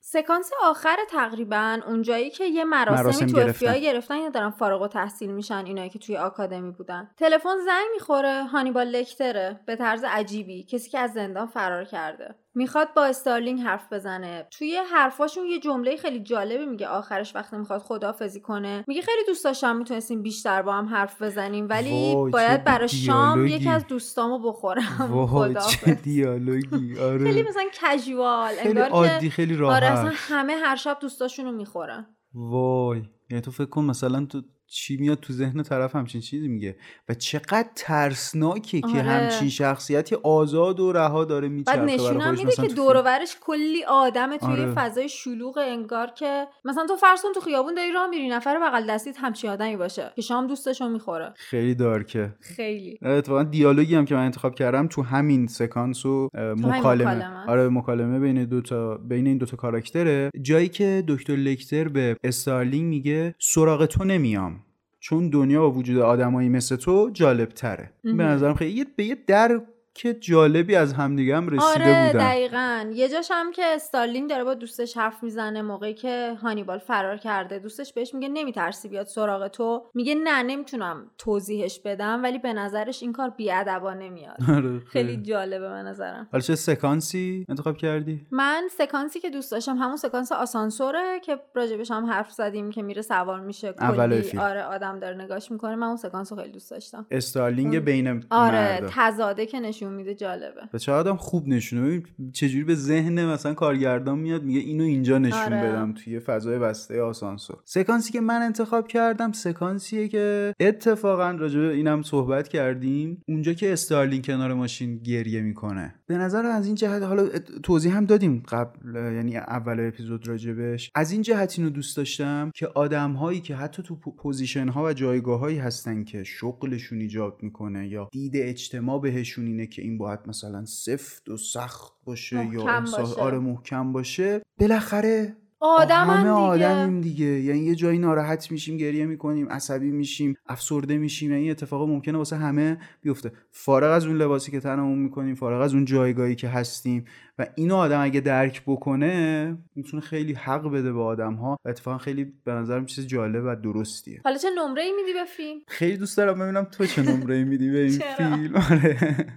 سکانس آخر تقریبا اونجایی که یه مراسمی مراسم تو گرفتن. گرفتن یا دارن فارغ التحصیل میشن اینایی که توی آکادمی بودن. تلفن زنگ می‌خوره هانیبال لکتره. به طرز عجیبی. کسی که از زندان فرار کرده. می‌خواد با استارلینگ حرف بزنه. توی حرفاشون یه جمله خیلی جالبی میگه آخرش وقتی می‌خواد خدافظی کنه. میگه خیلی دوست داشتم می‌تونستیم بیشتر با هم حرف بزنیم ولی باید برای شام. یکی از دوستامو بخورم. [laughs] وای چه. دیالوگی. آره. خیلی مثلا کژوال خیلی عادی خیلی آره اصلا راحت. همه هر شب دوستاشونو می‌خورن. وای. یعنی تو فکر کن مثلا تو چی میاد تو ذهن طرف همچین چیزی میگه و چقدر ترسناکه که آره. همچین شخصیتی آزاد و رها داره میچرخه بعد برای نشون هم خودش میده که دور. برش کلی آدمه توی آره. فضای شلوغ انگار که مثلا تو فرض کن تو خیابون داری راه میری نفر بغل دستیت همچین آدمی باشه که شام دوستشو می‌خوره خیلی dark ه خیلی اتفاقا دیالوگی هم که من انتخاب کردم تو همین سکانس و مکالمه مکالمه. آره مکالمه بین دو تا بین این دو تا کاراکتره جایی که دکتر لکتر به استارلینگ میگه سراغ تو نمیام چون دنیا با وجود آدمایی مثل تو جالب تره به. نظرم خیلی یه- به یه در جالبی از همدیگه هم رسیده آره بودن. دقیقا. یه جاش هم که استارلینگ داره با دوستش حرف می‌زنه موقعی که هانیبال فرار کرده دوستش بهش میگه نمیترسی بیاد سراغ تو. میگه نه نمی‌تونم توضیحش بدم ولی به نظرش این کار بیادبانه میاد [laughs] آره، خیلی. جالبه به نظرم. حالا چه سکانسی انتخاب کردی؟ من سکانسی که دوست داشتم همون سکانس آسانسوره که راجبش هم حرف زدیم که میره سوار میشه کلی. آره آدم داره نگاش می‌کنه. من اون سکانس رو خیلی دوست داشتم. استارلینگ اون- بین آره. تضاده که نشون میده جالبه. و چه آدم خوب نشونه. ببین چجوری به ذهن مثلا کارگردان میاد میگه اینو اینجا نشون آره. بدم توی فضای بسته آسانسور. سکانسی که من انتخاب کردم سکانسیه که اتفاقا راجع به اینم صحبت کردیم. اونجا که استارلینگ کنار ماشین گریه می‌کنه. به نظر از این جهت حالا توضیح هم دادیم قبل یعنی اول اپیزود راجبش از این جهت اینو دوست داشتم که آدم هایی که حتی تو position ها و جایگاه هایی هستن که شغلشون ایجاب می‌کنه یا دید اجتماع بهشون اینه که این باید مثلا سفت و سخت باشه بی احساس باشه. آره محکم باشه بالاخره آدم همه دیگه. آدمیم دیگه. یعنی یه جایی ناراحت میشیم گریه می‌کنیم عصبی میشیم افسرده میشیم. یعنی این اتفاق ممکنه واسه همه بیفته. فارغ از اون لباسی که تنمون می‌کنیم فارغ از اون جایگاهی که هستیم. و اینو آدم اگه درک بکنه می‌تونه خیلی حق بده به آدم ها و اتفاقا خیلی به نظرم چیز جالب و درستیه. حالا چه نمره ای میدی به فیلم؟ خیلی دوست دارم ببینم تو چه نمره میدی به این؟ [laughs] فیلم. آره.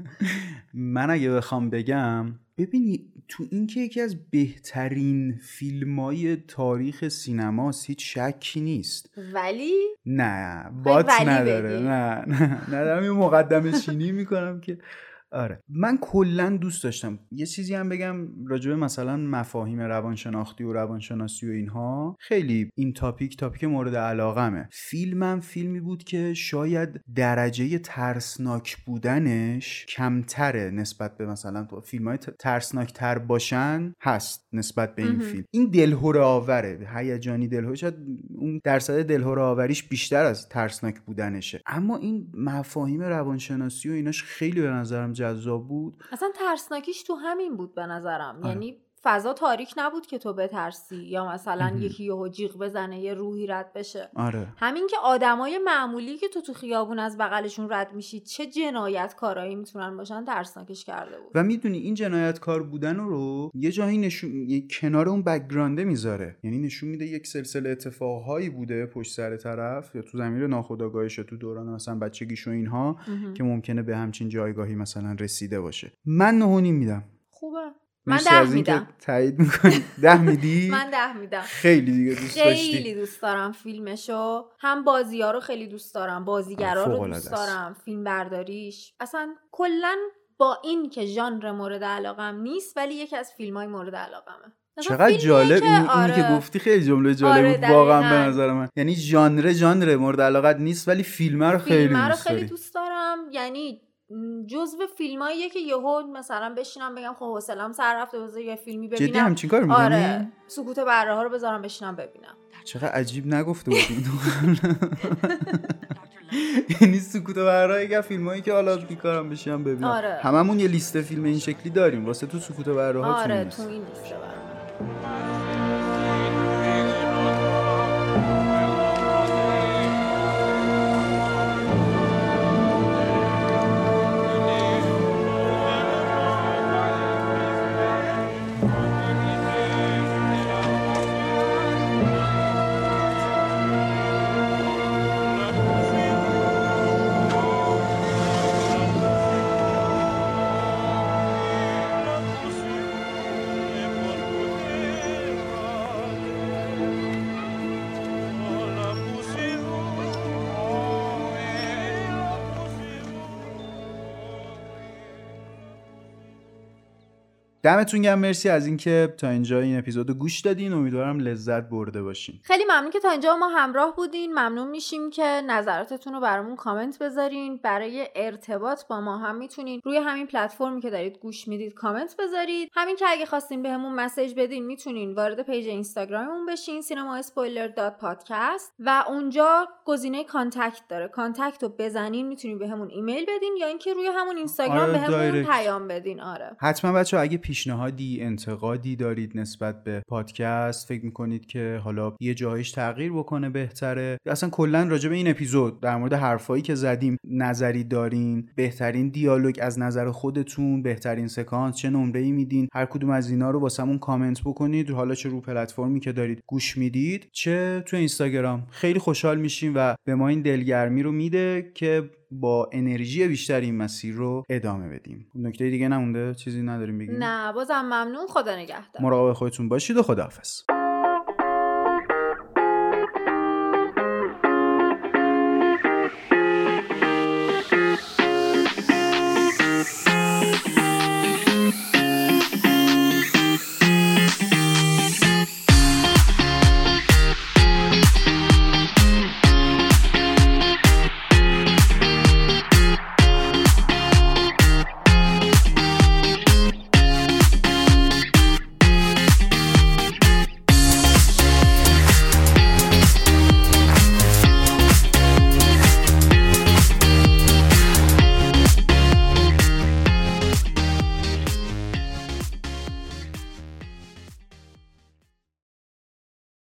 من اگه بخوام بگم ببینی تو این که یکی از بهترین فیلم های تاریخ سینماست هیچ شکی نیست. ولی؟ نه بات نداره. بگی. نه نه نه دارم این مقدمه چینی می‌کنم که آره. من کلا دوست داشتم. یه چیزی هم بگم راجبه مثلا مفاهیم روانشناختی و روانشناسی و اینها. خیلی این تاپیک تاپیک مورد علاقمه. فیلمم فیلمی بود که شاید درجه ترسناک بودنش کمتره نسبت به مثلا فیلم های ترسناک تر باشن هست نسبت به این مهم. فیلم. این دلهور آوره. هیجانی دلهور شاید اون درصد دلهور آوریش بیشتر از ترسناک بودنشه. اما این مفاهیم روانشناسی و ایناش خیلی به نظرم جذاب بود اصلا ترسناکیش تو همین بود به نظرم آره. یعنی فضا تاریک نبود که تو بترسی یا مثلا. یکی یهو جیغ بزنه یه روحی رد بشه. آره. همین که آدمای معمولی که تو تو خیابون از بغلشون رد میشی چه جنایت کارایی می‌تونن باشن؟ ترسناکش کرده بود. و می‌دونی این جنایتکار بودن رو یه جایی نشون یه کنار اون بکگرانده می‌ذاره. یعنی نشون میده یک سلسله اتفاقهایی بوده پشت سر طرف یا تو زمین ناخودآگاهش تو دوران مثلا بچگیش و اینها. که ممکنه به همچین جایگاهی مثلا رسیده باشه. من نه و نیم میدم. خوبه. [laughs] من ده میدم. تایید می‌کنی. ده میدی؟ من ده میدم. خیلی دیگه دوست داشتی. خیلی دوست دارم فیلمشو. هم بازی ها رو خیلی دوست دارم بازیگرا رو دوست. دارم فیلم برداریش اصلا کلا با این که ژانر مورد علاقم نیست ولی یکی از فیلم های مورد علاقمه. چقدر جالب. این اینی که آره. گفتی خیلی جمله جالب آره، بود. واقعا به. نظر من. یعنی ژانر ژانر مورد علاقت نیست ولی فیلمه رو خیلی فیلم رو خیلی دوست دارم. یعنی جزو فیلماییه که یهو مثلا بشینم بگم خب حوصله‌ام سر رفته بذار یه فیلمی ببینم جدی همچین کار می‌کنی؟ آره سکوت بره ها رو بذارم بشینم ببینم چقدر عجیب نگفته بودی یعنی سکوت و برای یک فیلم هایی که حالا بیکارم بشم ببینم آره. هممون یه لیست فیلم این شکلی داریم واسه تو سکوت برای ها آره. تو این لیسته دمتون گرم مرسی از اینکه تا اینجا این اپیزود رو گوش دادین. امیدوارم لذت برده باشین. خیلی ممنون که تا اینجا ما همراه بودین. ممنون میشیم که نظراتتون رو برامون کامنت بذارین. برای ارتباط با ما هم می‌تونین روی همین پلتفرمی که دارید گوش می‌دید کامنت بذارید. همین که اگه خواستین بهمون message بدین می‌تونین وارد page اینستاگراممون بشین cinema spoiler dot podcast. و اونجا گزینه contact داره. contact رو بزنین می‌تونین بهمون ایمیل بدین یا اینکه روی همون اینستاگرام آره، بهمون direct. پیام بدین. آره. حتما بچه اگه پیشنهادی انتقادی دارید نسبت به پادکست؟ فکر می‌کنید که حالا یه جایش تغییر بکنه بهتره؟ اصلا کلا راجع به این اپیزود در مورد حرفایی که زدیم نظری دارین؟ بهترین دیالوگ از نظر خودتون بهترین سکانس چه نمره ای میدین؟ هر کدوم از اینا رو واسمون کامنت بکنید. حالا چه رو پلتفرمی که دارید گوش می‌دید چه تو اینستاگرام. خیلی خوشحال میشیم و به ما این دلگرمی رو میده که با انرژی بیشتر این مسیر رو ادامه بدیم. نکته دیگه نمونده؟ چیزی نداریم بگیم؟ نه بازم ممنون. خدا نگهدار. مراقب خودتون باشید و خداحافظ.